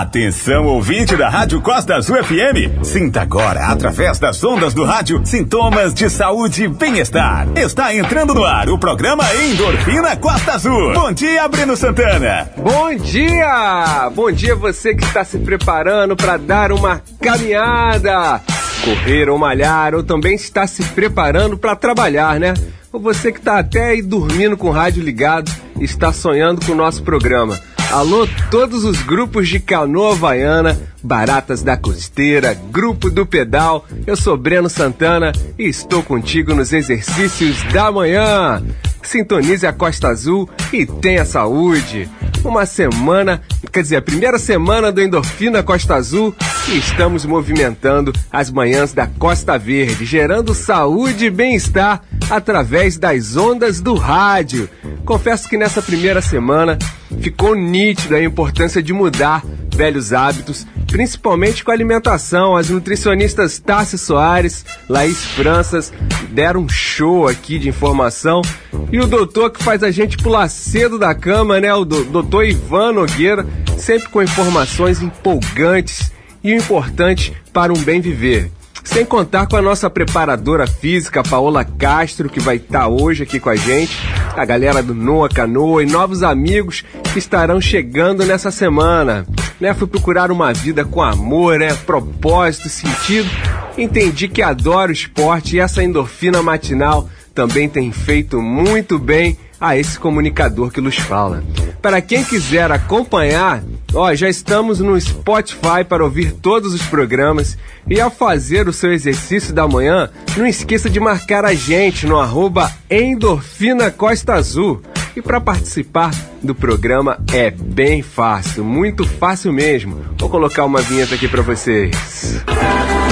Atenção, ouvinte da Rádio Costa Azul FM. Sinta agora, através das ondas do rádio, sintomas de saúde e bem-estar. Está entrando no ar o programa Endorfina Costa Azul. Bom dia, Breno Santana. Bom dia! Bom dia você que está se preparando para dar uma caminhada, correr ou malhar, ou também está se preparando para trabalhar, né? Ou você que está até aí dormindo com o rádio ligado, está sonhando com o nosso programa. Alô, todos os grupos de canoa havaiana, Baratas da Costeira, Grupo do Pedal. Eu sou Breno Santana e estou contigo nos exercícios da manhã. Sintonize a Costa Azul e tenha saúde. Uma semana, quer dizer, a primeira semana do Endorfina Costa Azul e estamos movimentando as manhãs da Costa Verde, gerando saúde e bem-estar através das ondas do rádio. Confesso que nessa primeira semana ficou nítido a importância de mudar velhos hábitos, principalmente com alimentação. As nutricionistas Tássia Soares, Laís Franças deram um show aqui de informação. E o doutor que faz a gente pular cedo da cama, né? O doutor Ivan Nogueira, sempre com informações empolgantes e o importante para um bem viver. Sem contar com a nossa preparadora física, Paola Castro, que vai estar tá hoje aqui com a gente, a galera do Noa Canoa e novos amigos que estarão chegando nessa semana. Né, fui procurar uma vida com amor, né, propósito, sentido. Entendi que adoro esporte e essa endorfina matinal também tem feito muito bem a esse comunicador que nos fala. Para quem quiser acompanhar, ó, já estamos no Spotify para ouvir todos os programas e ao fazer o seu exercício da manhã, não esqueça de marcar a gente no arroba Endorfina Costa Azul. E para participar do programa é bem fácil, muito fácil mesmo. Vou colocar uma vinheta aqui para vocês.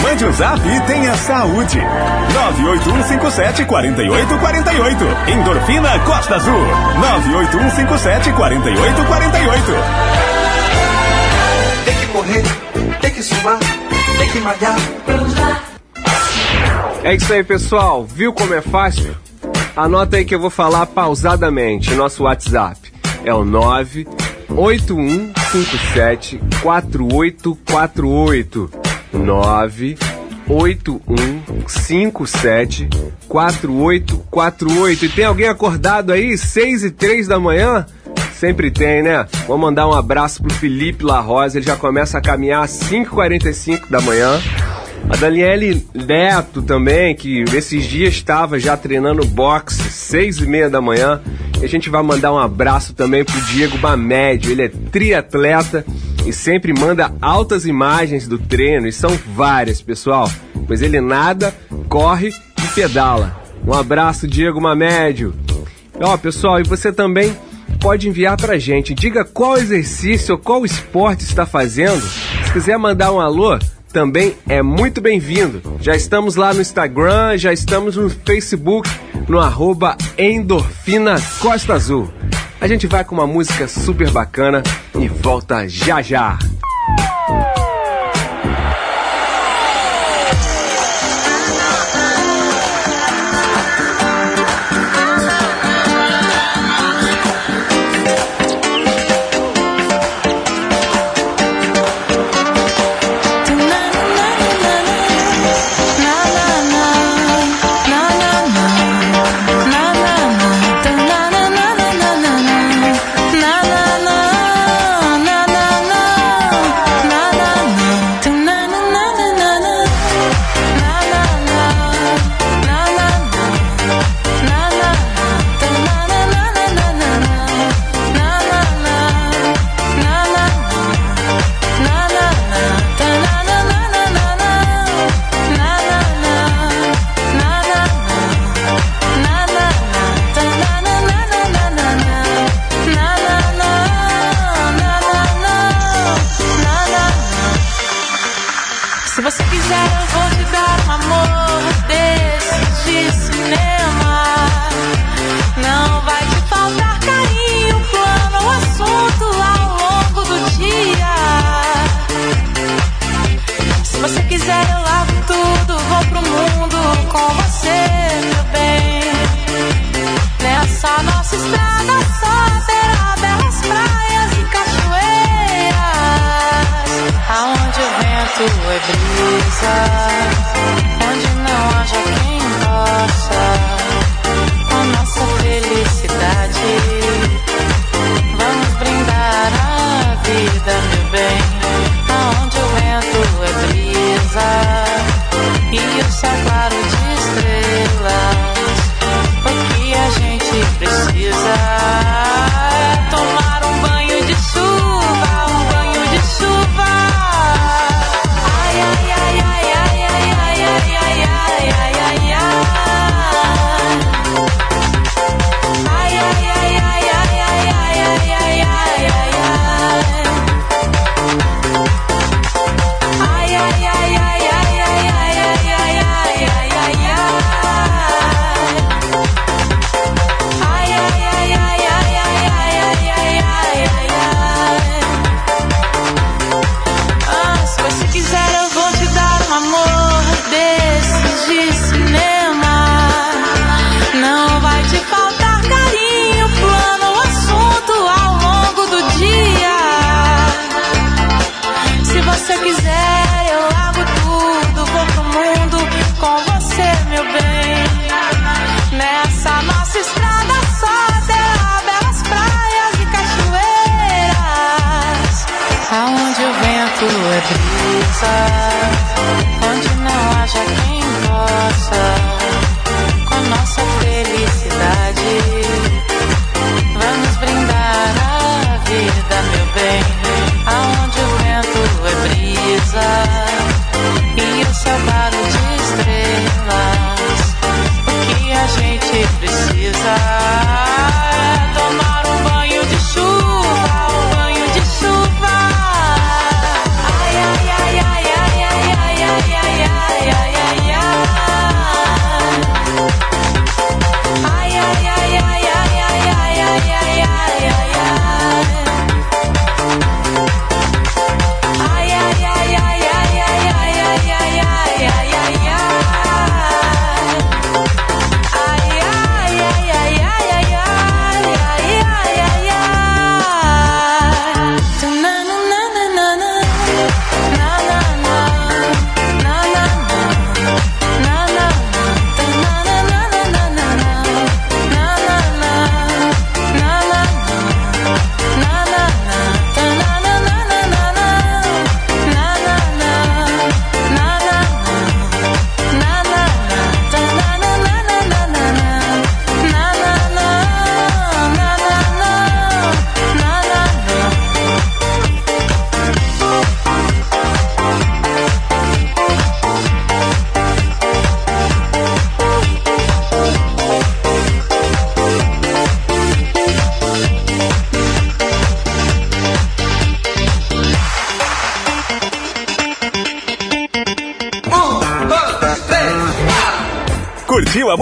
Mande um zap e tenha saúde. 981574848. Endorfina Costa Azul. 981574848. Tem que correr, tem que suar, tem que malhar. É isso aí, pessoal. Viu como é fácil? Anota aí que eu vou falar pausadamente. Nosso WhatsApp é o 98157 4848. 98157 4848. E tem alguém acordado aí? 6 e 3 da manhã? Sempre tem, né? Vou mandar um abraço pro Felipe La Rosa, ele já começa a caminhar às 5h45 da manhã. A Daniele Neto também, que esses dias estava já treinando boxe, seis e meia da manhã. E a gente vai mandar um abraço também pro Diego Bamédio, ele é triatleta e sempre manda altas imagens do treino, e são várias, pessoal. Pois ele nada, corre e pedala. Um abraço, Diego Mamédio. Ó, pessoal, e você também pode enviar pra gente. Diga qual exercício ou qual esporte está fazendo. Se quiser mandar um alô, também é muito bem-vindo. Já estamos lá no Instagram, já estamos no Facebook, no arroba Endorfina Costa Azul. A gente vai com uma música super bacana e volta já já.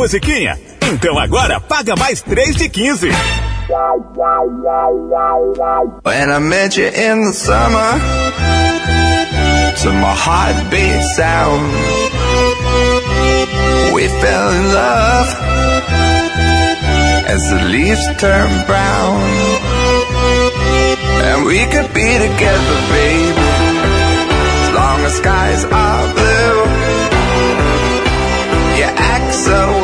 Musiquinha? Então agora paga mais 3 de 15. When I met you in the summer, to my heartbeat sound, we fell in love as the leaves turn brown, and we could be together, baby, as long as skies are blue. You act so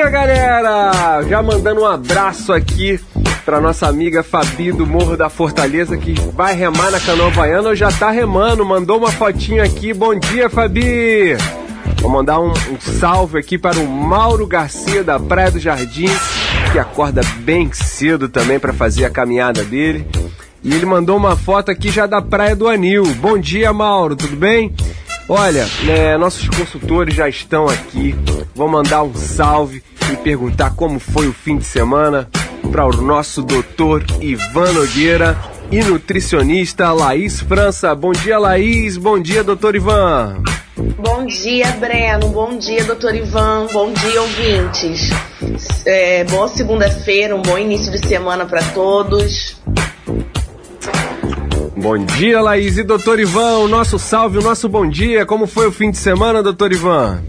Dia, galera! Já mandando um abraço aqui para nossa amiga Fabi do Morro da Fortaleza que vai remar na canoa havaiana ou já tá remando, mandou uma fotinha aqui. Bom dia, Fabi! Vou mandar um, um salve aqui para o Mauro Garcia da Praia do Jardim, que acorda bem cedo também para fazer a caminhada dele. E ele mandou uma foto aqui já da Praia do Anil. Bom dia, Mauro, tudo bem? Olha, né, nossos consultores já estão aqui. Vou mandar um salve e perguntar como foi o fim de semana para o nosso doutor Ivan Nogueira e nutricionista Laís França. Bom dia, Laís. Bom dia, doutor Ivan. Bom dia, Breno. Bom dia, doutor Ivan. Bom dia, ouvintes. É, boa segunda-feira, um bom início de semana para todos. Bom dia, Laís e doutor Ivan. O nosso salve, o nosso bom dia. Como foi o fim de semana, doutor Ivan?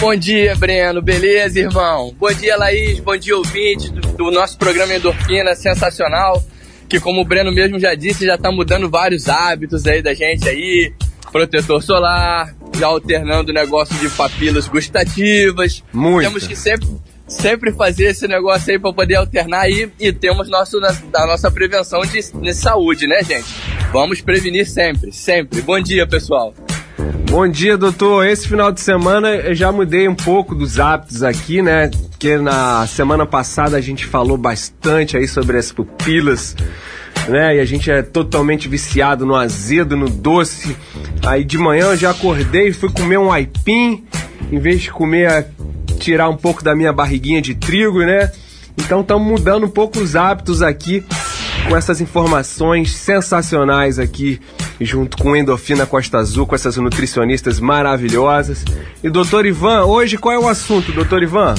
Bom dia, Breno. Beleza, irmão? Bom dia, Laís. Bom dia, ouvinte do, do nosso programa Endorfina, sensacional. Que, como o Breno mesmo já disse, já está mudando vários hábitos aí da gente aí. Protetor solar, já alternando o negócio de papilas gustativas. Muito. Temos que sempre, sempre fazer esse negócio aí para poder alternar aí e temos nosso, a nossa prevenção de, de saúde, né, gente? Vamos prevenir sempre, sempre. Bom dia, pessoal. Bom dia, doutor. Esse final de semana eu já mudei um pouco dos hábitos aqui, né? Que na semana passada a gente falou bastante aí sobre as pupilas, né? E a gente é totalmente viciado no azedo, no doce. Aí de manhã eu já acordei e fui comer um aipim, em vez de comer, tirar um pouco da minha barriguinha de trigo, né? Então estamos mudando um pouco os hábitos aqui com essas informações sensacionais aqui, junto com Endorfina Costa Azul, com essas nutricionistas maravilhosas. E doutor Ivan, hoje qual é o assunto, doutor Ivan?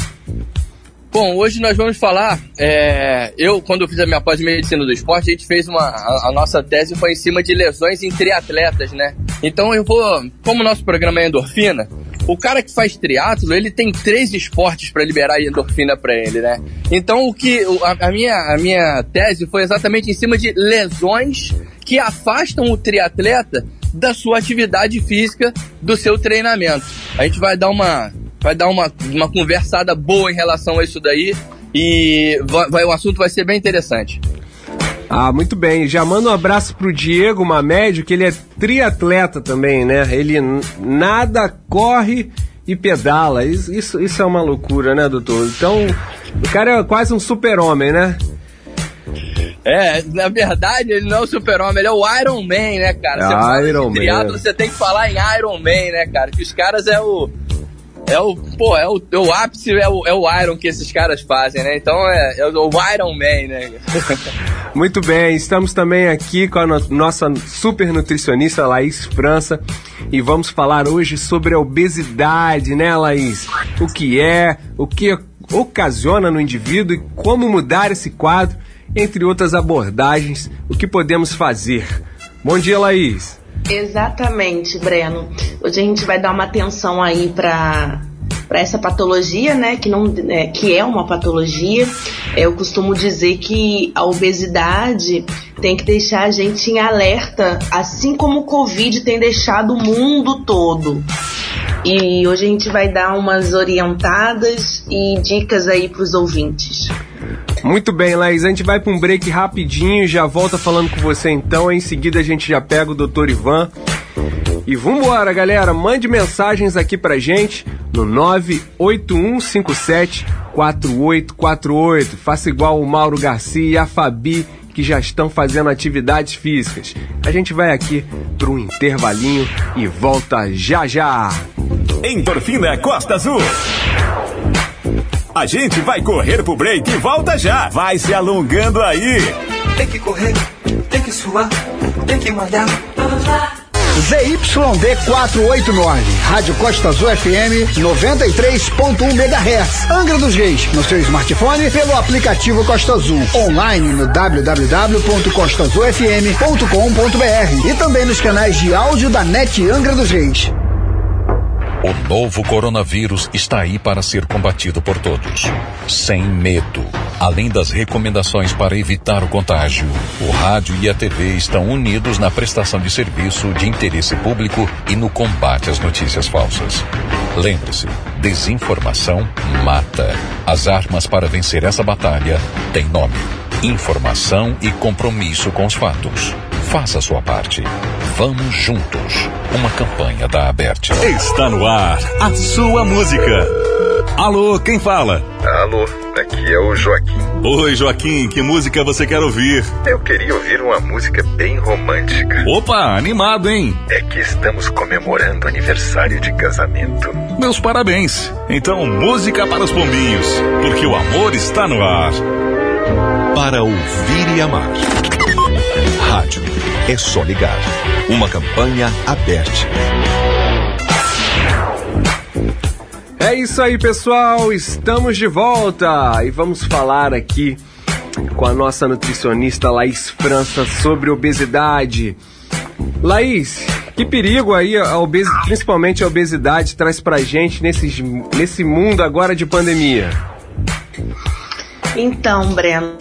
Bom, hoje nós vamos falar. É, eu, quando fiz a minha pós-medicina do esporte, a gente fez uma. A, a, nossa tese foi em cima de lesões em triatletas, né? Então eu vou. Como o nosso programa é endorfina, o cara que faz triatlo, ele tem três esportes para liberar endorfina para ele, né? Então o que a, a, minha a minha tese foi exatamente em cima de lesões que afastam o triatleta da sua atividade física, do seu treinamento. A gente vai dar uma vai dar uma, uma conversada boa em relação a isso daí e vai, vai o assunto vai ser bem interessante. Ah, muito bem. Já manda um abraço pro Diego Mamédio, que ele é triatleta também, né? Ele nada, corre e pedala. Isso, isso, isso é uma loucura, né, doutor? Então, o cara é quase um super-homem, né? É, na verdade, ele não é o super-homem, ele é o Iron Man, né, cara? Você fala Iron Man. você tem que falar em Iron Man, né, cara? Que os caras é o é o, pô, é o, o ápice, é o, é o Iron que esses caras fazem, né? Então é, é o Iron Man, né? Muito bem, estamos também aqui com a no nossa super nutricionista Laís França e vamos falar hoje sobre a obesidade, né, Laís? O que é, o que ocasiona no indivíduo e como mudar esse quadro, entre outras abordagens, o que podemos fazer. Bom dia, Laís. Exatamente, Breno. Hoje a gente vai dar uma atenção aí para para essa patologia, né, que não é, que é uma patologia. Eu costumo dizer que a obesidade tem que deixar a gente em alerta, assim como o Covid tem deixado o mundo todo. E hoje a gente vai dar umas orientadas e dicas aí para os ouvintes. Muito bem, Laís, a gente vai para um break rapidinho já volta falando com você então. Em seguida a gente já pega o Dr. Ivan. E vambora, galera, mande mensagens aqui pra gente no 98157 4848. Faça igual o Mauro Garcia e a Fabi que já estão fazendo atividades físicas. A gente vai aqui para um intervalinho e volta já já. Endorfina Costa Azul. A gente vai correr pro break e volta já. Vai se alongando aí. Tem que correr, tem que suar, tem que malhar. ZYD 489, Rádio Costa Azul FM 93.1 MHz, Angra dos Reis, no seu smartphone pelo aplicativo Costa Azul, online no www.costazulfm.com.br e também nos canais de áudio da NET Angra dos Reis. O novo coronavírus está aí para ser combatido por todos, sem medo. Além das recomendações para evitar o contágio, o rádio e a TV estão unidos na prestação de serviço de interesse público e no combate às notícias falsas. Lembre-se, Desinformação mata. As armas para vencer essa batalha têm nome: informação e compromisso com os fatos. Faça a sua parte. Vamos juntos. Uma campanha da Aberte. Está no ar a sua música. Alô, quem fala? Alô, aqui é o Joaquim. Oi, Joaquim, que música você quer ouvir? Eu queria ouvir uma música bem romântica. Opa, animado, hein? É que estamos comemorando aniversário de casamento. Meus parabéns. Então, música para os pombinhos, porque o amor está no ar. Para ouvir e amar. Rádio. É só ligar. Uma campanha aberta. É isso aí, pessoal. Estamos de volta e vamos falar aqui com a nossa nutricionista Laís França sobre obesidade. Laís, que perigo aí a obesidade, principalmente a obesidade traz pra gente nesse, nesse mundo agora de pandemia? Então, Breno,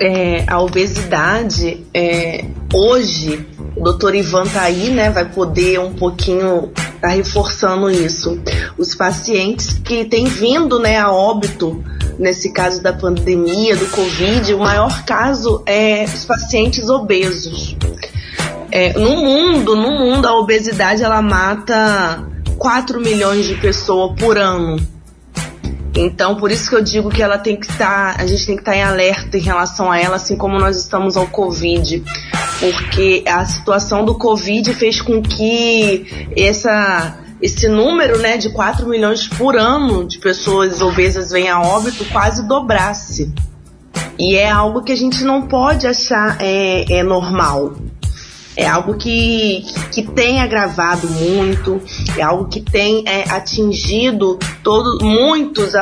é, a obesidade é, hoje, o doutor Ivan tá aí, né? Vai poder um pouquinho tá reforçando isso. Os pacientes que têm vindo, né, a óbito nesse caso da pandemia, do Covid, o maior caso é os pacientes obesos. É, no mundo, no mundo, a obesidade ela mata 4 milhões de pessoas por ano. Então, por isso que eu digo que ela tem que estar, a gente tem que estar em alerta em relação a ela, assim como nós estamos ao Covid, porque a situação do Covid fez com que essa esse número, né, de 4 milhões por ano de pessoas obesas venha a óbito quase dobrasse. E é algo que a gente não pode achar é, é normal é algo que, que tem agravado muito, é algo que tem é, atingido todo, muitos,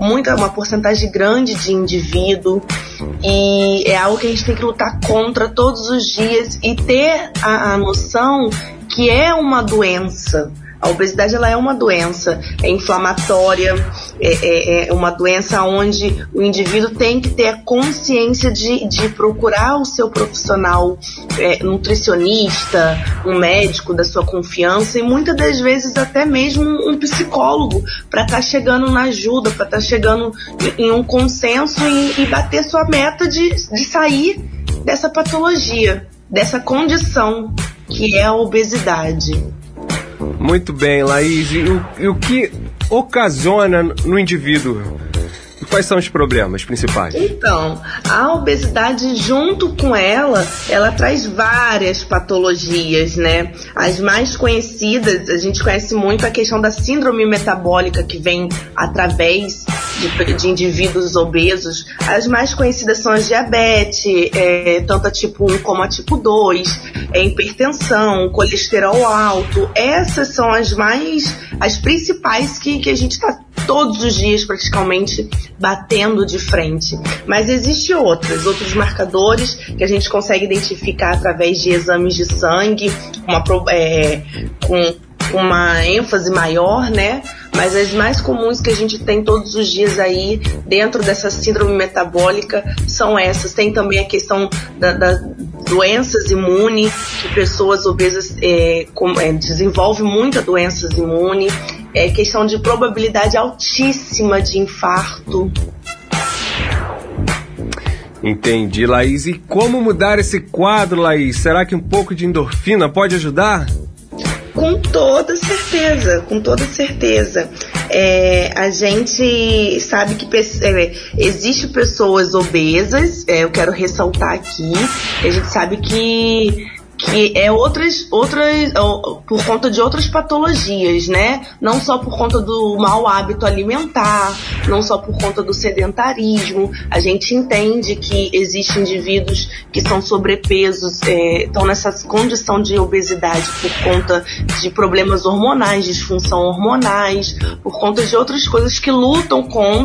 muita, uma porcentagem grande de indivíduo. E é algo que a gente tem que lutar contra todos os dias e ter a, a noção que é uma doença a obesidade ela é uma doença é inflamatória, é, é, é, uma doença onde o indivíduo tem que ter a consciência de, de procurar o seu profissional é, nutricionista, um médico da sua confiança e muitas das vezes até mesmo um psicólogo para estar tá chegando na ajuda, para estar tá chegando em, um consenso e, e bater sua meta de, de sair dessa patologia, dessa condição que é a obesidade. Muito bem, Laís. E o, e o que ocasiona no indivíduo Quais são os problemas principais? Então, a obesidade, junto com ela, ela traz várias patologias, né? As mais conhecidas, a gente conhece muito a questão da síndrome metabólica que vem através de, de indivíduos obesos. As mais conhecidas são a diabetes, é, tanto a tipo 1 como a tipo 2, é, hipertensão, colesterol alto. Essas são as mais, as principais que, que a gente está todos os dias praticamente batendo de frente. Mas existe outras, outros marcadores que a gente consegue identificar através de exames de sangue, uma, é, com uma ênfase maior, né? Mas as mais comuns que a gente tem todos os dias aí dentro dessa síndrome metabólica são essas. Tem também a questão das da doenças imunes, que pessoas obesas é, é, desenvolvem muitas doenças imunes é questão de probabilidade altíssima de infarto. Entendi, Laís. E como mudar esse quadro, Laís? Será que um pouco de endorfina pode ajudar? Com toda certeza, com toda certeza. É, a gente sabe que é, existe pessoas obesas, é, eu quero ressaltar aqui, a gente sabe que que é outras, outras, por conta de outras patologias, né? Não só por conta do mau hábito alimentar, não só por conta do sedentarismo. A gente entende que existem indivíduos que são sobrepesos, é, estão nessa condição de obesidade por conta de problemas hormonais, disfunção hormonais, por conta de outras coisas que lutam contra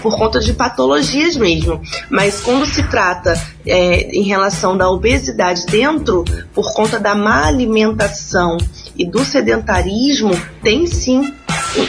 por conta de patologias mesmo. Mas quando se trata é, em relação da obesidade dentro, por conta da má alimentação e do sedentarismo, tem sim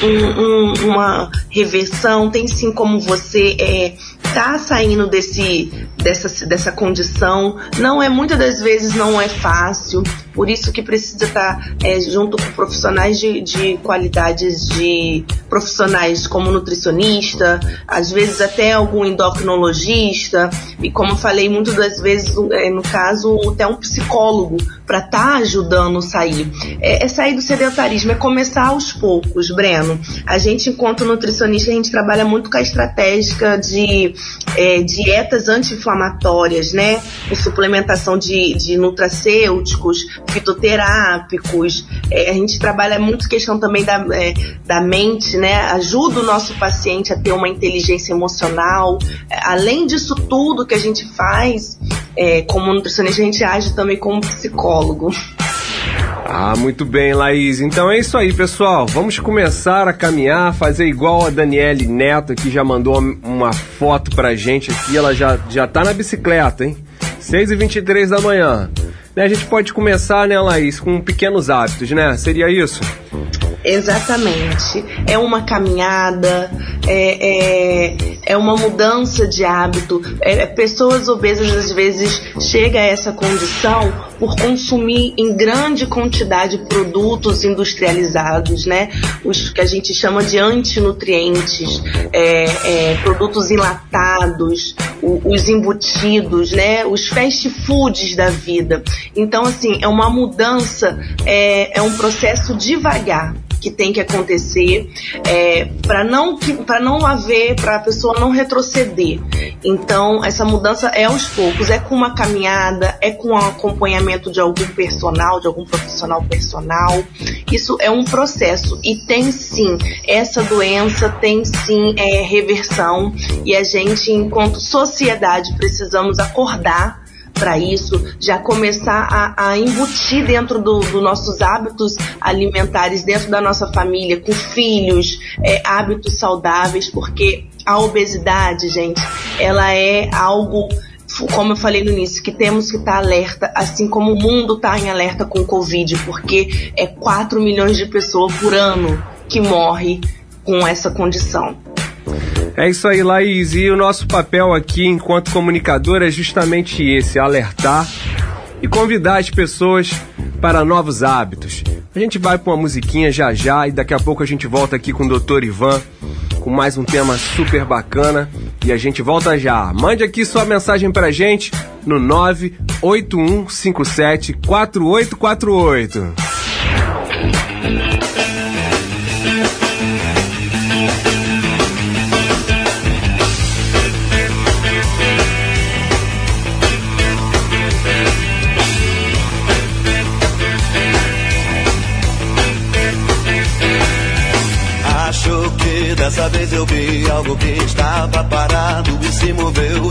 um, um, uma reversão, tem sim como você é, tá saindo desse, dessa, dessa condição. Não é, muitas das vezes não é fácil, por isso que precisa estar é, junto com profissionais de, de qualidades de profissionais como nutricionista, às vezes até algum endocrinologista, e como falei, muitas das vezes, é, no caso, até um psicólogo para estar tá ajudando sair. É, é, sair do sedentarismo, é começar aos poucos, Breno. A gente, enquanto nutricionista, a gente trabalha muito com a estratégia de é, dietas anti-inflamatórias, né? Suplementação de, de nutracêuticos, fitoterápicos. É, a gente trabalha muito questão também da, é, da mente, né? Ajuda o nosso paciente a ter uma inteligência emocional. Além disso tudo que a gente faz, é, como nutricionista, a gente age também como psicólogo. Ah, muito bem, Laís. Então é isso aí, pessoal. Vamos começar a caminhar, fazer igual a Daniele Neto, que já mandou uma foto pra gente aqui. Ela já, já tá na bicicleta, hein? 6h23 da manhã. Né, a gente pode começar, né, Laís, com pequenos hábitos, né? Seria isso? Exatamente. É uma caminhada, é, é, é uma mudança de hábito. É, pessoas obesas às vezes chegam a essa condição por consumir em grande quantidade produtos industrializados, né? Os que a gente chama de antinutrientes, é, é, produtos enlatados, o, os embutidos, né? Os fast foods da vida. Então, assim, é uma mudança, é, é um processo devagar que tem que acontecer é, para não para não haver para a pessoa não retroceder. Então essa mudança é aos poucos, é com uma caminhada, é com o acompanhamento de algum personal, de algum profissional personal. Isso é um processo e tem sim essa doença tem sim é, reversão e a gente enquanto sociedade precisamos acordar para isso, já começar a, a embutir dentro dos do nossos hábitos alimentares, dentro da nossa família, com filhos, é, hábitos saudáveis, porque a obesidade, gente, ela é algo como eu falei no início, que temos que estar tá alerta, assim como o mundo está em alerta com o Covid, porque é 4 milhões de pessoas por ano que morre com essa condição. É isso aí, Laís. E o nosso papel aqui, enquanto comunicador, é justamente esse: alertar e convidar as pessoas para novos hábitos. A gente vai para uma musiquinha já já e daqui a pouco a gente volta aqui com o Dr. Ivan com mais um tema super bacana e a gente volta já. Mande aqui sua mensagem pra gente no 98157 Dessa vez eu vi algo que estava parado e se moveu.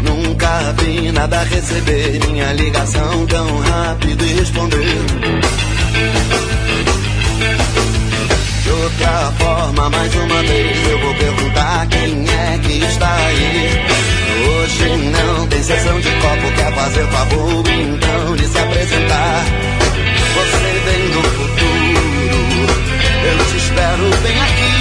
Nunca vi nada receber minha ligação tão rápido e responder. De outra forma, mais uma vez eu vou perguntar quem é que está aí. Hoje não tem sessão de copo, quer fazer favor então de se apresentar. Você vem do futuro, eu te espero bem aqui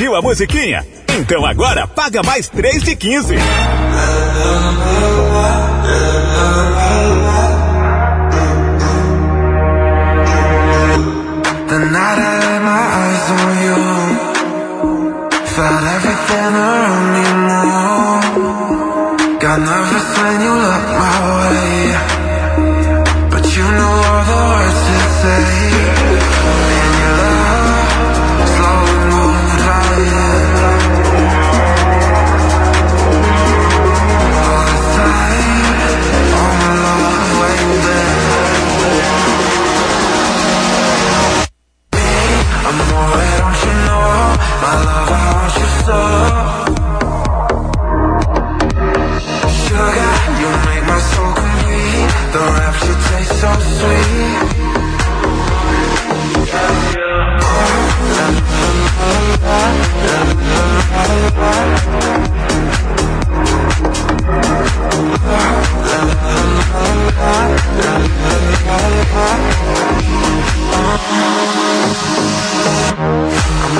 Curtiu a musiquinha? Então agora paga mais 3 de 15. The night I had my eyes on you Felt everything around me move Got nervous when you looked I'm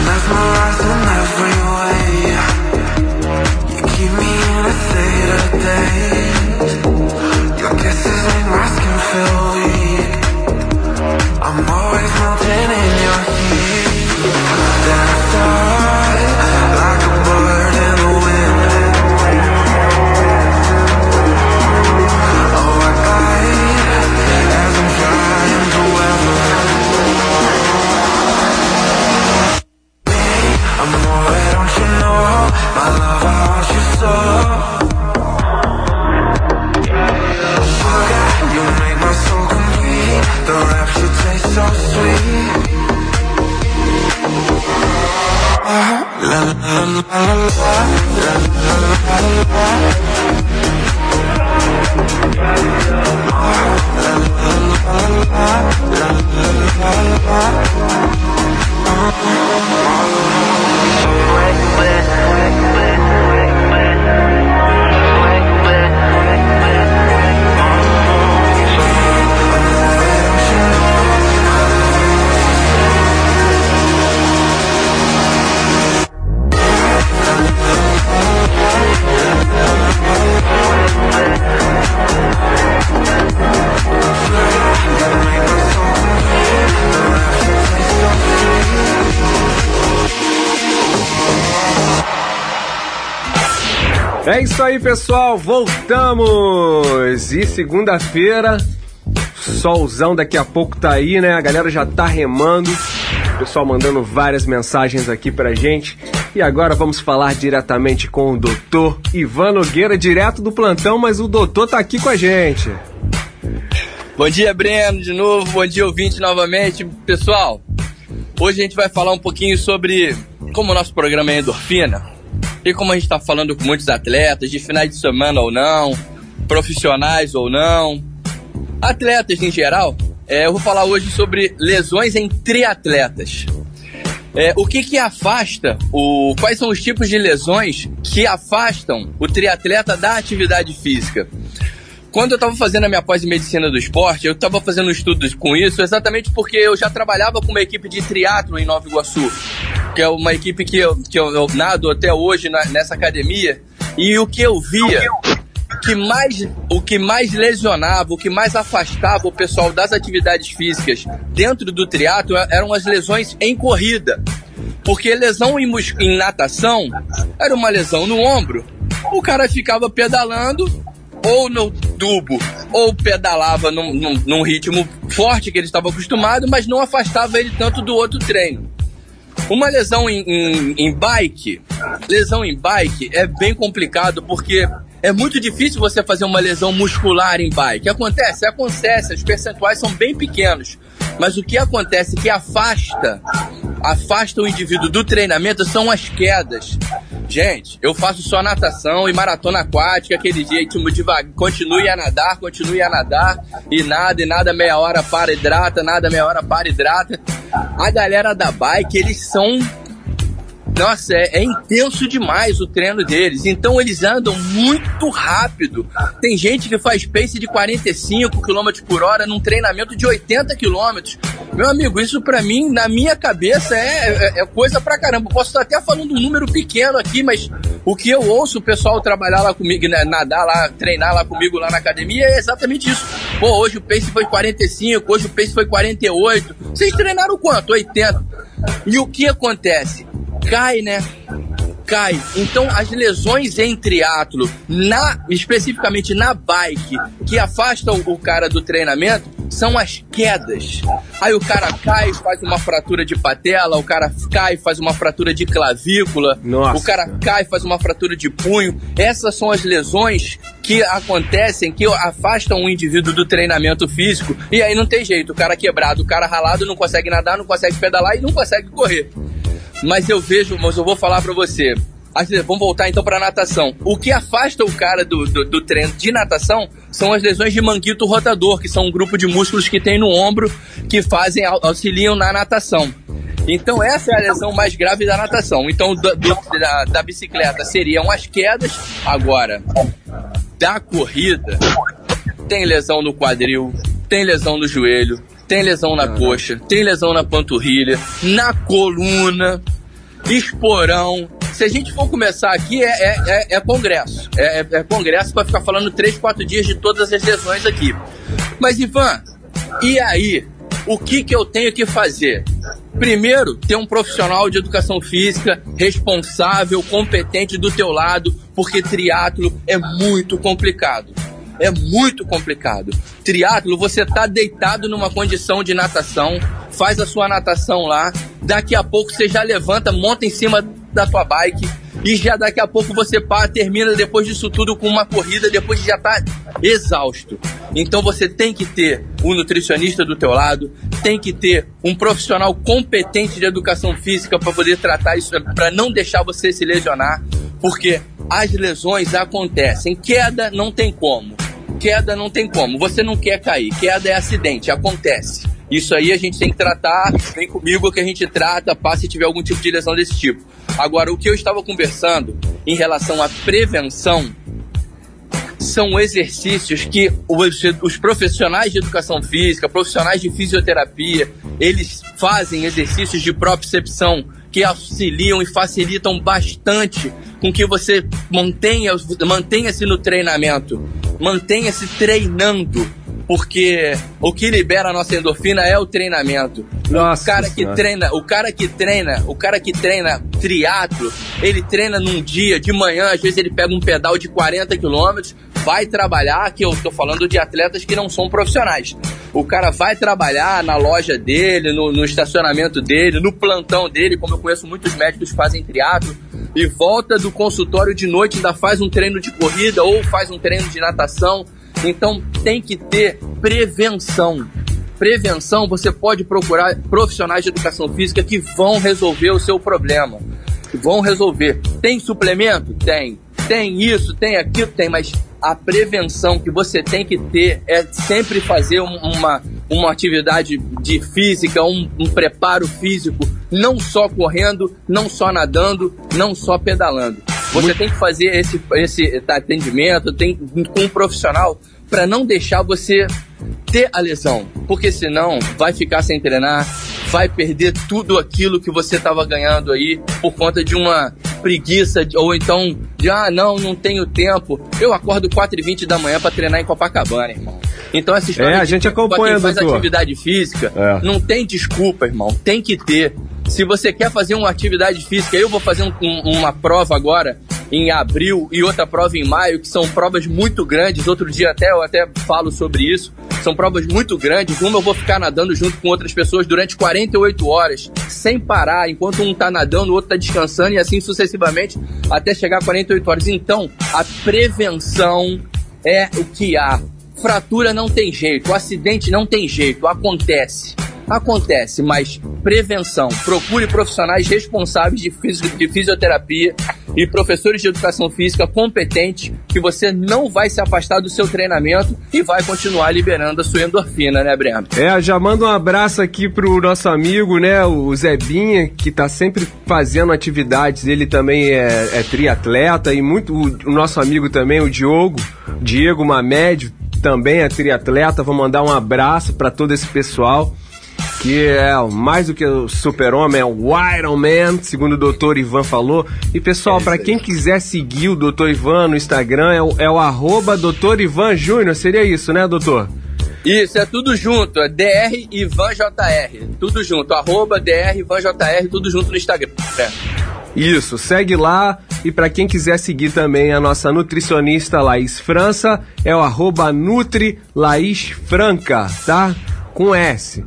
mesmerized in every sweet La la la É isso aí, pessoal. Voltamos! E segunda-feira, solzão daqui a pouco tá aí, né? A galera já tá remando. O pessoal mandando várias mensagens aqui pra gente. E agora vamos falar diretamente com o doutor Ivan Nogueira, direto do plantão, mas o doutor tá aqui com a gente. Bom dia, Breno, de novo. Bom dia, ouvinte, novamente. Pessoal, hoje a gente vai falar um pouquinho sobre como o nosso programa é endorfina. E como a gente está falando com muitos atletas, de finais de semana ou não, profissionais ou não, atletas em geral, é, eu vou falar hoje sobre lesões em triatletas. É, o que que afasta, o, quais são os tipos de lesões que afastam o triatleta da atividade física? Quando eu estava fazendo a minha pós em medicina do esporte, eu estava fazendo um estudo com isso exatamente porque eu já trabalhava com uma equipe de triatlo em Nova Iguaçu, que é uma equipe que eu, que eu, eu nado até hoje na- nessa academia, e o que eu via que mais, o que mais lesionava, o que mais afastava o pessoal das atividades físicas dentro do triatlo eram as lesões em corrida. Porque lesão em, em natação era uma lesão no ombro. O cara ficava pedalando ou no tubo, ou pedalava num, num- num ritmo forte que ele estava acostumado, mas não afastava ele tanto do outro treino. Uma lesão em, em, em bike, lesão em bike é bem complicado porque é muito difícil você fazer uma lesão muscular em bike. Acontece? Acontece, os percentuais são bem pequenos. Mas o que acontece que afasta, afasta o indivíduo do treinamento são as quedas. Gente, eu faço só natação e maratona aquática, aquele jeito devagar. Continue a nadar, continue a nadar. E nada, e nada, meia hora para, hidrata, nada, meia hora para, hidrata. A galera da bike, eles são nossa, é, é, intenso demais o treino deles. Então eles andam muito rápido. Tem gente que faz pace de 45 km por hora num treinamento de 80 km. Meu amigo, isso para mim, na minha cabeça, é, é, é, coisa pra caramba. Posso estar até falando um número pequeno aqui, mas o que eu ouço o pessoal trabalhar lá comigo, né, nadar lá, treinar lá comigo lá na academia é exatamente isso. Pô, hoje o pace foi 45, hoje o pace foi 48. Vocês treinaram quanto? 80. E o que acontece? cai, né? Cai. Então, as lesões em triatlo, na, especificamente na bike, que afastam o cara do treinamento, são as quedas. Aí o cara cai, faz uma fratura de patela, o cara cai, faz uma fratura de clavícula, Nossa. o cara cai, faz uma fratura de punho. Essas são as lesões que acontecem, que afastam o indivíduo do treinamento físico. E aí não tem jeito, o cara quebrado, o cara ralado, não consegue nadar, não consegue pedalar e não consegue correr. Mas eu vejo, mas eu vou falar para você. Vamos voltar então para natação. O que afasta o cara do, do, do, treino de natação são as lesões de manguito rotador, que são um grupo de músculos que tem no ombro que fazem auxiliam na natação. Então essa é a lesão mais grave da natação. Então do, da, da bicicleta seriam as quedas. Agora, da corrida, tem lesão no quadril, tem lesão no joelho, tem lesão na coxa, tem lesão na panturrilha, na coluna, esporão. Se a gente for começar aqui, é, é, é, é congresso. É, é, é congresso para ficar falando três, quatro dias de todas as lesões aqui. Mas, Ivan, e aí? O que, que eu tenho que fazer? Primeiro, ter um profissional de educação física responsável, competente do teu lado, porque triatlo é muito complicado é muito complicado. Triatlo, você tá deitado numa condição de natação, faz a sua natação lá, daqui a pouco você já levanta, monta em cima da tua bike e já daqui a pouco você para, termina depois disso tudo com uma corrida, depois de já tá exausto. Então você tem que ter um nutricionista do teu lado, tem que ter um profissional competente de educação física para poder tratar isso, para não deixar você se lesionar, porque as lesões acontecem. Queda não tem como queda não tem como. Você não quer cair. Queda é acidente, acontece. Isso aí a gente tem que tratar, vem comigo que a gente trata, passa se tiver algum tipo de lesão desse tipo. Agora, o que eu estava conversando em relação à prevenção são exercícios que os, os, profissionais de educação física, profissionais de fisioterapia, eles fazem exercícios de propriocepção que auxiliam e facilitam bastante com que você mantenha, mantenha-se no treinamento, mantenha-se treinando, porque o que libera a nossa endorfina é o treinamento. Nossa, o cara que senhora. treina, o cara que treina, o cara que treina triatlo, ele treina num dia de manhã, às vezes ele pega um pedal de 40 quilômetros, vai trabalhar, que eu tô falando de atletas que não são profissionais. O cara vai trabalhar na loja dele, no, no estacionamento dele, no plantão dele, como eu conheço muitos médicos que fazem triatlo, e volta do consultório de noite, ainda faz um treino de corrida ou faz um treino de natação. Então tem que ter prevenção. Prevenção, você pode procurar profissionais de educação física que vão resolver o seu problema. Vão resolver. Tem suplemento? Tem. Tem isso, tem aquilo, tem, mas a prevenção que você tem que ter é sempre fazer uma, uma atividade de física, um, um, preparo físico, não só correndo, não só nadando, não só pedalando. Você Muito... tem que fazer esse, esse atendimento tem, com um profissional para não deixar você ter a lesão, porque senão vai ficar sem treinar, vai perder tudo aquilo que você estava ganhando aí por conta de uma preguiça ou então de ah, não, não tenho tempo. Eu acordo 4h20 da manhã para treinar em Copacabana, irmão. Então essa história é, a gente acompanha, quem faz doutor. atividade física, é. não tem desculpa, irmão. Tem que ter. Se você quer fazer uma atividade física, eu vou fazer um, um, uma prova agora em abril e outra prova em maio, que são provas muito grandes. Outro dia até eu até falo sobre isso. São provas muito grandes. Uma eu vou ficar nadando junto com outras pessoas durante 48 horas, sem parar, enquanto um tá nadando, o outro tá descansando e assim sucessivamente até chegar a 48 horas. Então, a prevenção é o que há. Fratura não tem jeito, acidente não tem jeito, acontece. Acontece, mas prevenção. Procure profissionais responsáveis de, fisi de fisioterapia e professores de educação física competentes que você não vai se afastar do seu treinamento e vai continuar liberando a sua endorfina, né, Breno? É, já manda um abraço aqui pro nosso amigo, né, o Zebinha, que tá sempre fazendo atividades. Ele também é, é triatleta e muito o, o nosso amigo também, o Diogo, Diego Também é triatleta. Vou mandar um abraço para todo esse pessoal que é mais do que o super-homem, é o Iron Man, segundo o doutor Ivan falou. E pessoal, para quem quiser seguir o doutor Ivan no Instagram, é o, é o arroba doutor Ivan Júnior, seria isso, né, doutor? Isso, é tudo junto, é DR Ivan JR, tudo junto, arroba DR Ivan JR, tudo junto no Instagram. É. Isso, segue lá. E para quem quiser seguir também a nossa nutricionista Laís França, é o arroba Nutri Laís Franca, tá? Com S.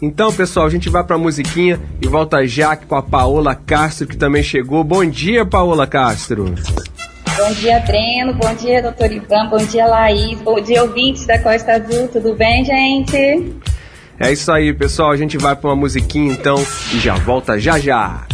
Então, pessoal, a gente vai pra musiquinha e volta já com a Paola Castro, que também chegou. Bom dia, Paola Castro. Bom dia, Breno. Bom dia, doutor Ivan. Bom dia, Laís. Bom dia, ouvintes da Costa Azul. Tudo bem, gente? É isso aí, pessoal. A gente vai pra uma musiquinha então e já volta já já.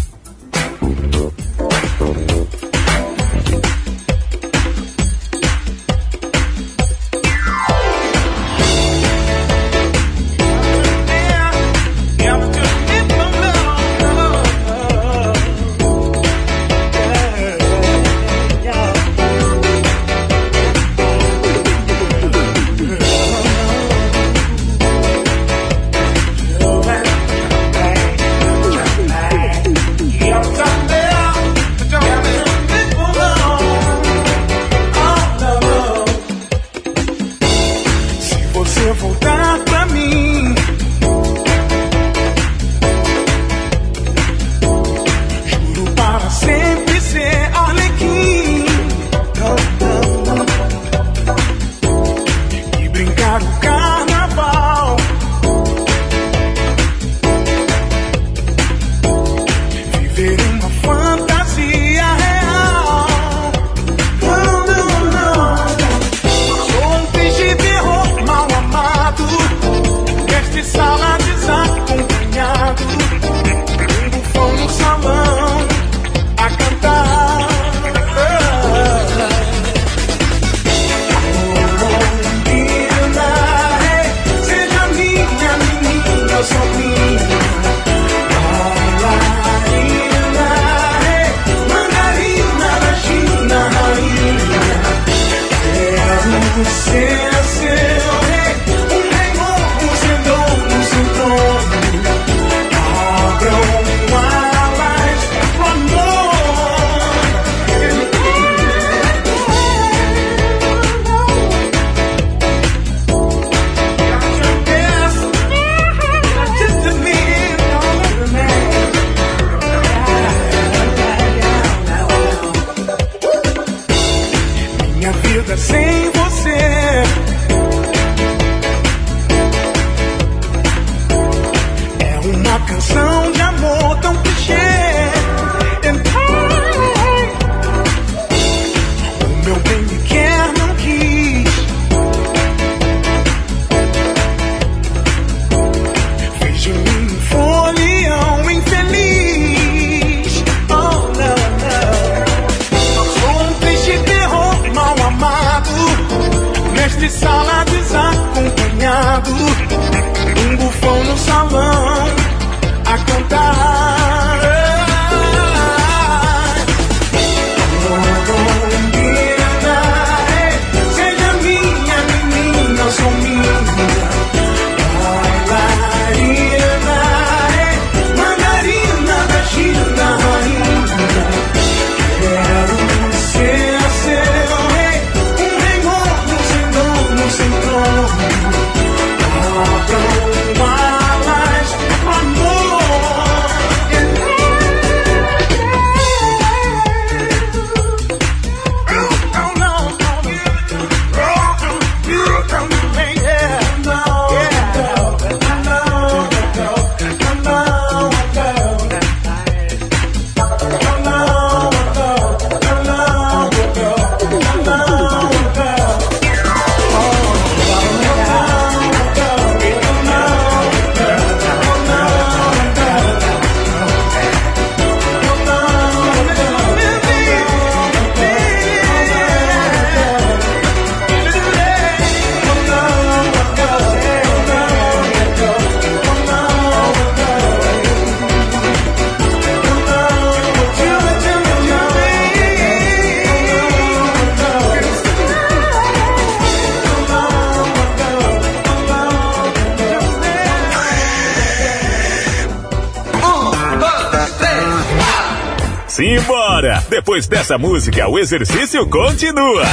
Dessa música, o exercício continua.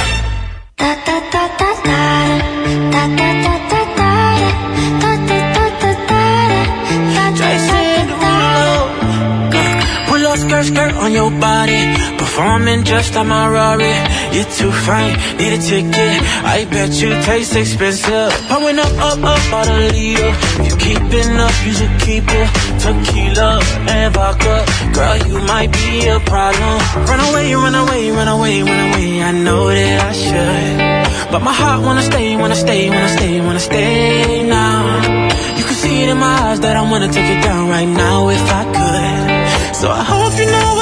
On your body. Performing just like my Rari. You're too fine, need a ticket. I bet you taste expensive. Pouring up, up, up, out a leader. You keeping up, you should keep it. Tequila and vodka. Girl, you might be a problem. Run away, run away, run away, run away. I know that I should. But my heart wanna stay, wanna stay, wanna stay, wanna stay now. You can see it in my eyes that I wanna take it down right now if I could. So I hope you know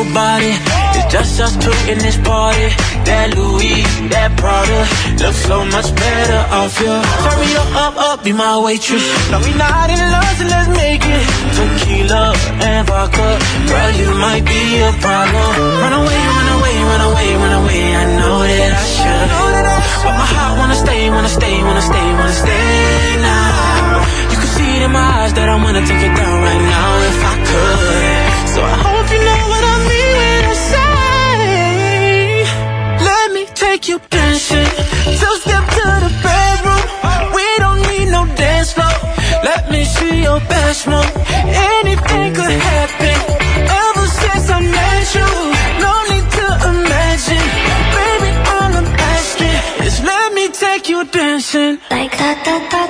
skirt on your body. It's just us two in this party. That Louis, that Prada, looks so much better off you. Turn me up, up, up, be my waitress. No, we not in love, so let's make it. Tequila and vodka, girl, you might be a problem. Run away, run away, run away, run away. I know that I should, but my heart wanna stay, wanna stay, wanna stay, wanna stay now. You can see it in my eyes that I wanna take it down right now if I could. So I hope See your best move. Anything could happen. Ever since I met you, no need to imagine. Baby, all I'm asking is let me take you dancing. Like that, that, that,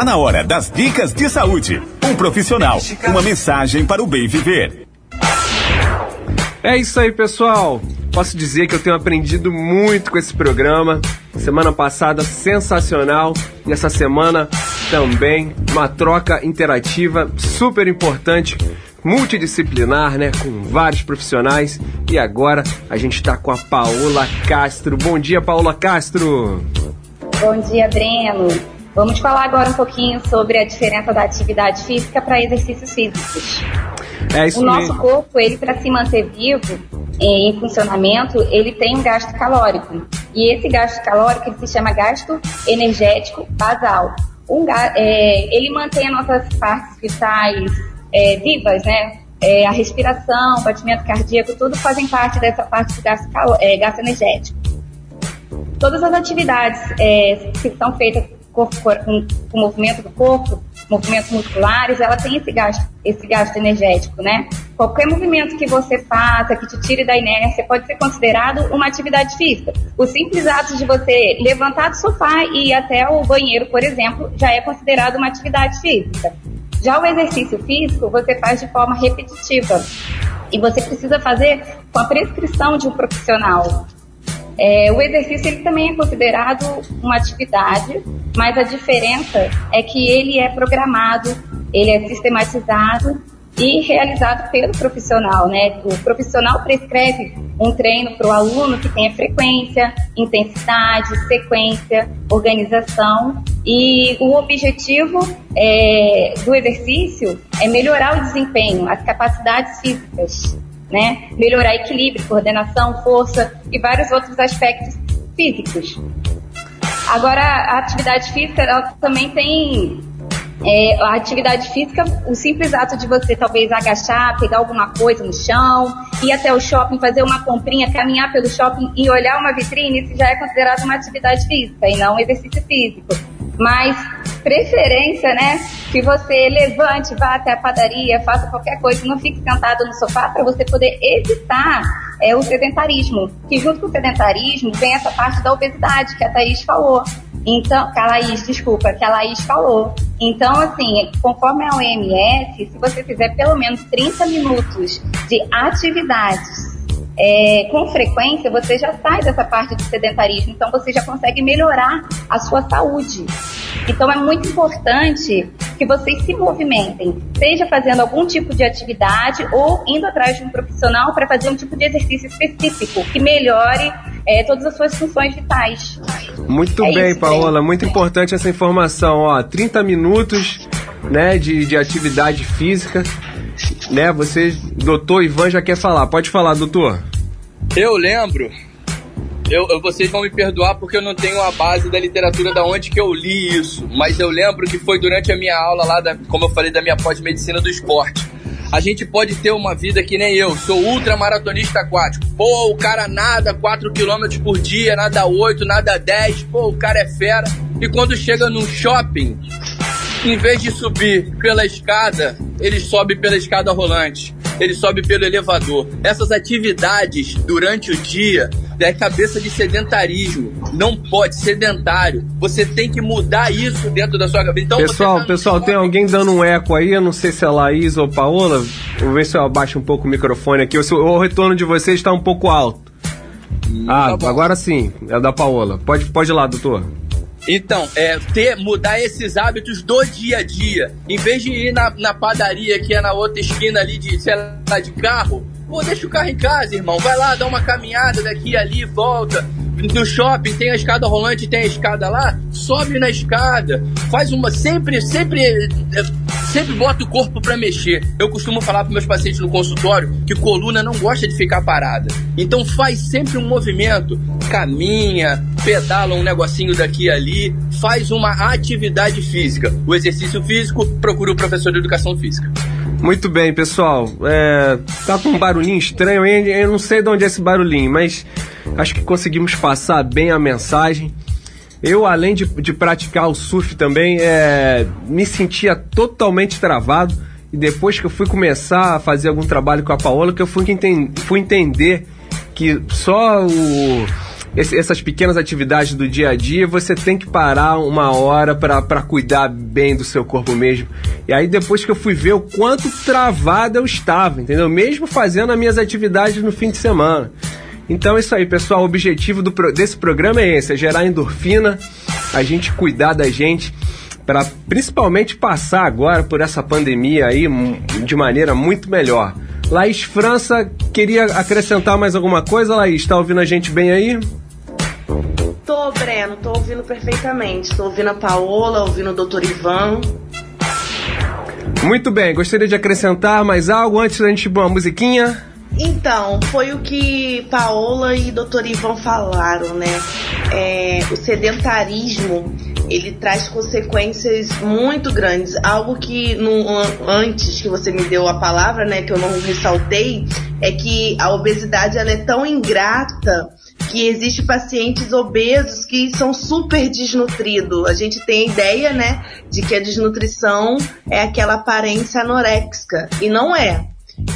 Tá na hora das dicas de saúde. Um profissional, uma mensagem para o bem viver. É isso aí, pessoal. Posso dizer que eu tenho aprendido muito com esse programa. Semana passada, sensacional. E essa semana também uma troca interativa super importante, multidisciplinar, né? Com vários profissionais. E agora a gente está com a Paola Castro. Bom dia, Paola Castro. Bom dia, Breno. Vamos falar agora um pouquinho sobre a diferença da atividade física para exercícios físicos. É isso o nosso mesmo. corpo, ele para se manter vivo eh, em funcionamento, ele tem um gasto calórico. E esse gasto calórico ele se chama gasto energético basal. Um eh, ele mantém as nossas partes vitais eh, vivas, né? Eh, a respiração, o batimento cardíaco, tudo fazem parte dessa parte do gasto, eh, gasto energético todas as atividades é, que são feitas corpo- com, o movimento do corpo, movimentos musculares, ela tem esse gasto, esse gasto energético, né? Qualquer movimento que você faça, que te tire da inércia, pode ser considerado uma atividade física. O simples ato de você levantar do sofá e ir até o banheiro, por exemplo, já é considerado uma atividade física. Já o exercício físico, você faz de forma repetitiva. E você precisa fazer com a prescrição de um profissional. É, o exercício ele também é considerado uma atividade, mas a diferença é que ele é programado, ele é sistematizado e realizado pelo profissional, né? O profissional prescreve um treino para o aluno que tenha frequência, intensidade, sequência, organização e o objetivo é, do exercício é melhorar o desempenho, as capacidades físicas, né? Melhorar equilíbrio, coordenação, força e vários outros aspectos físicos. Agora, a atividade física também tem é, a atividade física, o simples ato de você talvez agachar, pegar alguma coisa no chão, ir até o shopping, fazer uma comprinha, caminhar pelo shopping e olhar uma vitrine, isso já é considerado uma atividade física e não um exercício físico. Mas preferência, né, que você levante, vá até a padaria, faça qualquer coisa, não fique sentado no sofá para você poder evitar é, o sedentarismo. Que junto com o sedentarismo vem essa parte da obesidade que a Thaís falou. Então, que a Laís, desculpa, que a Laís falou. Então, assim, conforme a OMS, se você fizer pelo menos 30 minutos de atividades é, com frequência, você já sai dessa parte do sedentarismo, então você já consegue melhorar a sua saúde. Então é muito importante que vocês se movimentem, seja fazendo algum tipo de atividade ou indo atrás de um profissional para fazer um tipo de exercício específico que melhore é, todas as suas funções vitais. Muito é bem, Paola, muito importante essa informação. Ó, 30 minutos né, de, de atividade física. Né, você, doutor Ivan, já quer falar. Pode falar, doutor. Eu lembro eu, eu, vocês vão me perdoar porque eu não tenho a base da literatura da onde que eu li isso, mas eu lembro que foi durante a minha aula lá, da, como eu falei, da minha pós-medicina do esporte. A gente pode ter uma vida que nem eu, sou ultramaratonista aquático. Pô, o cara nada 4 km por dia, nada 8, nada 10, pô, o cara é fera. E quando chega num shopping, em vez de subir pela escada, ele sobe pela escada rolante ele sobe pelo elevador. Essas atividades durante o dia é cabeça de sedentarismo. Não pode, sedentário. Você tem que mudar isso dentro da sua cabeça. Então, pessoal, tá pessoal, tem alguém dando um eco aí? Eu não sei se é Laís ou Paola. Vou ver se eu abaixo um pouco o microfone aqui. O, o retorno de vocês está um pouco alto. Hum, ah, tá agora sim, é da Paola. Pode, pode ir lá, doutor. Então, é ter, mudar esses hábitos do dia a dia. Em vez de ir na, na padaria, que é na outra esquina ali de, sei lá, de carro, pô, deixa o carro em casa, irmão. Vai lá, dá uma caminhada daqui ali, volta no shopping tem a escada rolante, tem a escada lá, sobe na escada, faz uma sempre, sempre, sempre bota o corpo para mexer. Eu costumo falar para meus pacientes no consultório que coluna não gosta de ficar parada. Então faz sempre um movimento, caminha, pedala um negocinho daqui e ali, faz uma atividade física. O exercício físico, procura o professor de educação física. Muito bem, pessoal. É, tá com um barulhinho estranho aí, eu não sei de onde é esse barulhinho, mas acho que conseguimos passar bem a mensagem. Eu, além de, de praticar o surf também, é, me sentia totalmente travado. E depois que eu fui começar a fazer algum trabalho com a Paola, que eu fui, enten fui entender que só o esse, essas pequenas atividades do dia a dia, você tem que parar uma hora para cuidar bem do seu corpo mesmo. E aí depois que eu fui ver o quanto travado eu estava, entendeu? Mesmo fazendo as minhas atividades no fim de semana. Então é isso aí, pessoal. O objetivo do, desse programa é esse: é gerar endorfina, a gente cuidar da gente para principalmente passar agora por essa pandemia aí de maneira muito melhor. Laís França, queria acrescentar mais alguma coisa, Laís? Está ouvindo a gente bem aí? Tô, Breno, tô ouvindo perfeitamente. Tô ouvindo a Paola, ouvindo o Dr. Ivan. Muito bem, gostaria de acrescentar mais algo antes da gente ir uma musiquinha? Então, foi o que Paola e Dr. Ivan falaram, né? É, o sedentarismo ele traz consequências muito grandes. Algo que no, antes que você me deu a palavra, né, que eu não ressaltei, é que a obesidade ela é tão ingrata que existe pacientes obesos que são super desnutridos. A gente tem a ideia, né, de que a desnutrição é aquela aparência anoréxica e não é.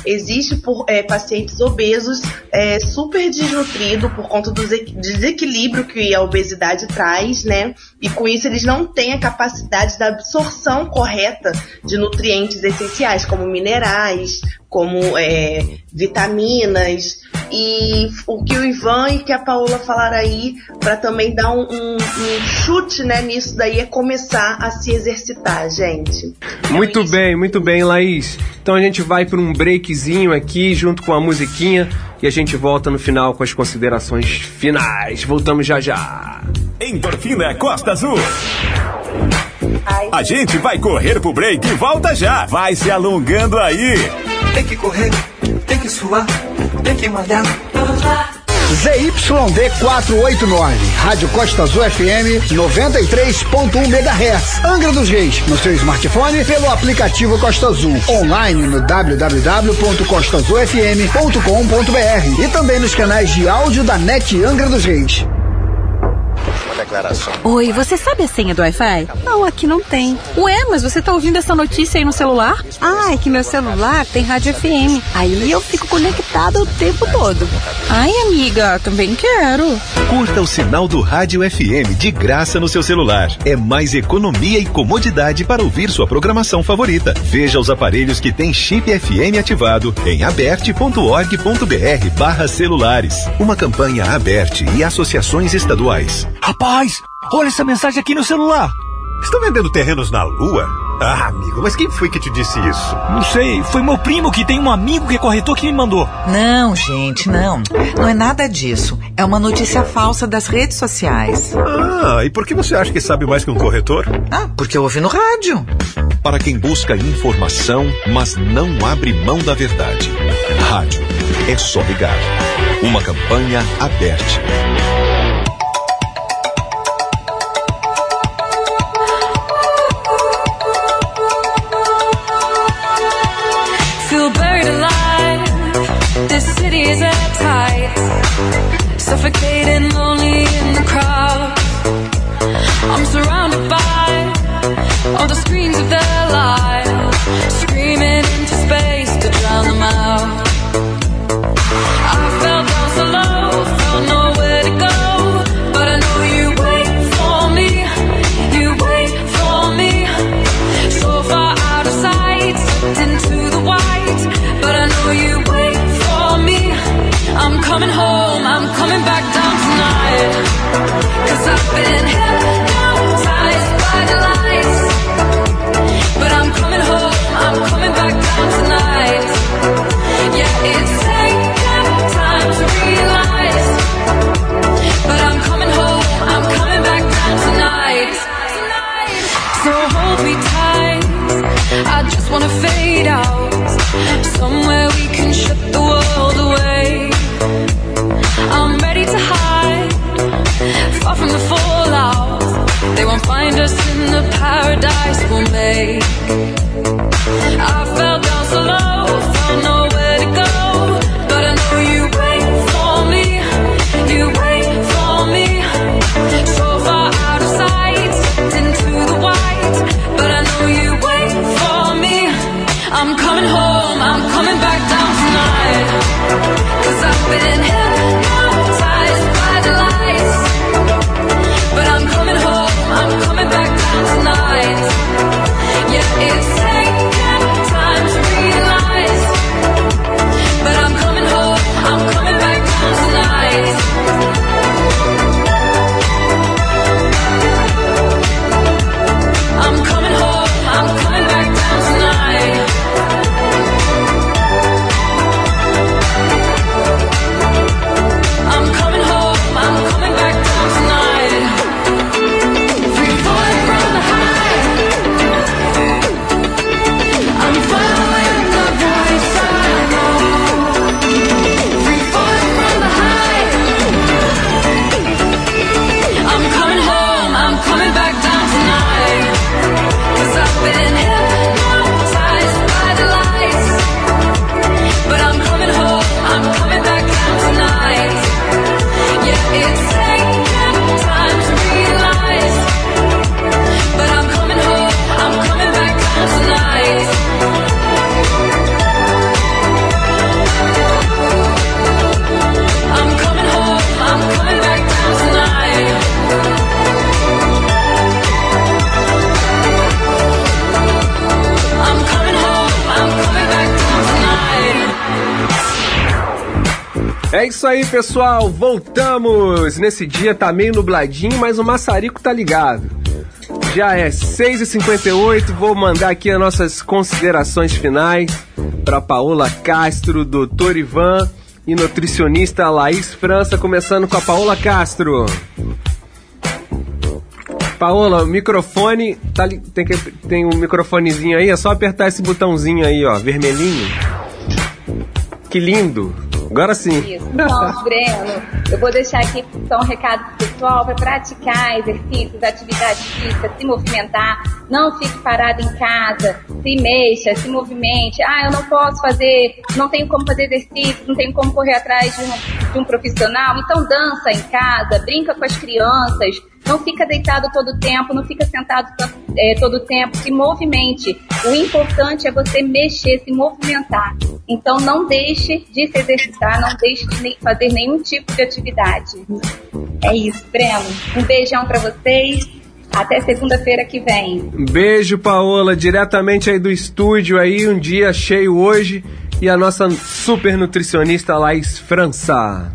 Existe por, é, pacientes obesos é, super desnutridos por conta do desequilíbrio que a obesidade traz, né? E com isso eles não têm a capacidade da absorção correta de nutrientes essenciais, como minerais, como é, vitaminas e o que o Ivan e que a Paola falaram aí para também dar um, um, um, chute né, nisso daí é começar a se exercitar, gente. Muito bem, muito bem, Laís. Então a gente vai para um breakzinho aqui junto com a musiquinha e a gente volta no final com as considerações finais. Voltamos já já. Endorfina Costa Azul. A gente vai correr pro break e volta já. Vai se alongando aí. Tem que correr, tem que suar, tem que malhar. ZYD 489, Rádio Costa Azul FM 93.1 MHz, Angra dos Reis, no seu smartphone pelo aplicativo Costa Azul, online no www.costazulfm.com.br e também nos canais de áudio da NET Angra dos Reis declaração. Oi, você sabe a senha do Wi-Fi? Não, aqui não tem. Ué, mas você tá ouvindo essa notícia aí no celular? Ah, é que meu celular tem rádio FM. Aí eu fico conectada o tempo todo. Ai, amiga, também quero. Curta o sinal do Rádio FM de graça no seu celular. É mais economia e comodidade para ouvir sua programação favorita. Veja os aparelhos que têm chip FM ativado em aberte.org.br barra celulares. Uma campanha aberte e associações estaduais. Rapaz, olha essa mensagem aqui no celular. Estão vendendo terrenos na Lua? Ah, amigo, mas quem foi que te disse isso? Não sei, foi meu primo que tem um amigo que é corretor que me mandou. Não, gente, não. Não é nada disso. É uma notícia falsa das redes sociais. Ah, e por que você acha que sabe mais que um corretor? Ah, porque eu ouvi no rádio. Para quem busca informação, mas não abre mão da verdade. Rádio. É só ligar. Uma campanha aberta. Suffocating, lonely in the crowd. Just wanna fade out. Somewhere we can shut the world away. I'm ready to hide, far from the fallout. They won't find us in the paradise we'll make. É isso aí, pessoal. Voltamos. Nesse dia tá meio nubladinho, mas o maçarico tá ligado. Já é 6h58, vou mandar aqui as nossas considerações finais para Paola Castro, doutor Ivan e nutricionista Laís França, começando com a Paola Castro. Paola, o microfone, tá, tem, que, tem um microfonezinho aí, é só apertar esse botãozinho aí, ó, vermelhinho. Que lindo. Agora sim. Isso. Então, Breno, eu vou deixar aqui então, um recado pessoal para praticar exercícios, atividade física, se movimentar, não fique parado em casa, se mexa, se movimente. Ah, eu não posso fazer, não tenho como fazer exercício, não tenho como correr atrás de um, de um profissional. Então dança em casa, brinca com as crianças, não fica deitado todo o tempo, não fica sentado é, todo o tempo, se movimente. O importante é você mexer, se movimentar. Então não deixe de se exercitar, não deixe de fazer nenhum tipo de atividade. É isso, Breno. Um beijão pra vocês. Até segunda-feira que vem. Beijo, Paola, diretamente aí do estúdio aí, um dia cheio hoje. E a nossa super nutricionista Laís França.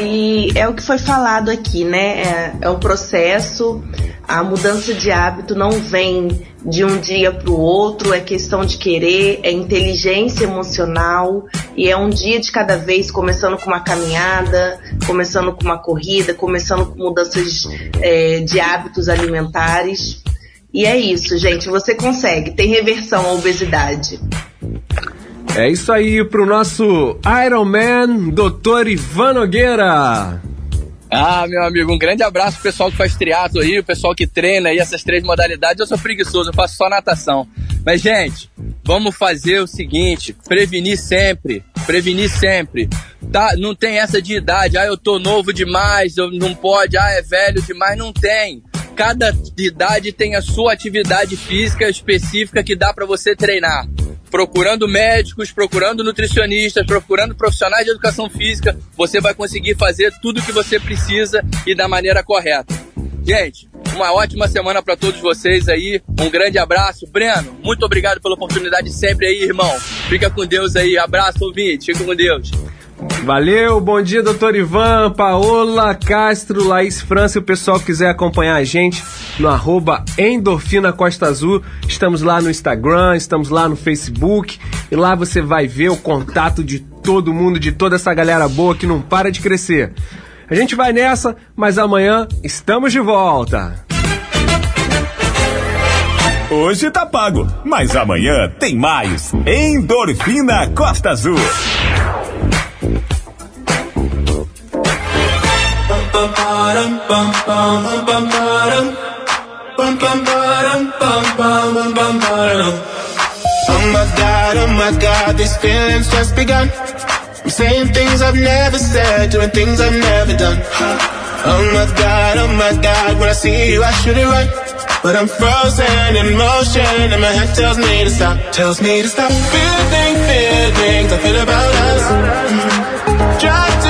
E é o que foi falado aqui, né? É, é um processo, a mudança de hábito não vem de um dia para o outro, é questão de querer, é inteligência emocional e é um dia de cada vez, começando com uma caminhada, começando com uma corrida, começando com mudanças é, de hábitos alimentares. E é isso, gente, você consegue, tem reversão à obesidade. É isso aí pro nosso Iron Man, Dr. Ivan Nogueira. Ah, meu amigo, um grande abraço pro pessoal que faz triatlo aí, o pessoal que treina aí essas três modalidades. Eu sou preguiçoso, eu faço só natação. Mas, gente, vamos fazer o seguinte: prevenir sempre. Prevenir sempre. Tá? Não tem essa de idade, ah, eu tô novo demais, eu não pode, ah, é velho demais. Não tem. Cada idade tem a sua atividade física específica que dá pra você treinar procurando médicos, procurando nutricionistas, procurando profissionais de educação física, você vai conseguir fazer tudo o que você precisa e da maneira correta. Gente, uma ótima semana para todos vocês aí. Um grande abraço. Breno, muito obrigado pela oportunidade sempre aí, irmão. Fica com Deus aí. Abraço, ouvinte. Fica com Deus. Valeu, bom dia, doutor Ivan, Paola, Castro, Laís França. E o pessoal quiser acompanhar a gente no arroba Endorfina Costa Azul. Estamos lá no Instagram, estamos lá no Facebook. E lá você vai ver o contato de todo mundo, de toda essa galera boa que não para de crescer. A gente vai nessa, mas amanhã estamos de volta. Hoje tá pago, mas amanhã tem mais. Endorfina Costa Azul. Oh my god, oh my god, these feelings just begun. I'm saying things I've never said, doing things I've never done. Oh my god, oh my god, when I see you I should it right. But I'm frozen in motion and my head tells me to stop, tells me to stop. Feeling feelings I feel about us. Mm. Try to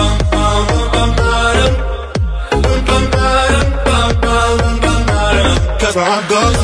that's where I go.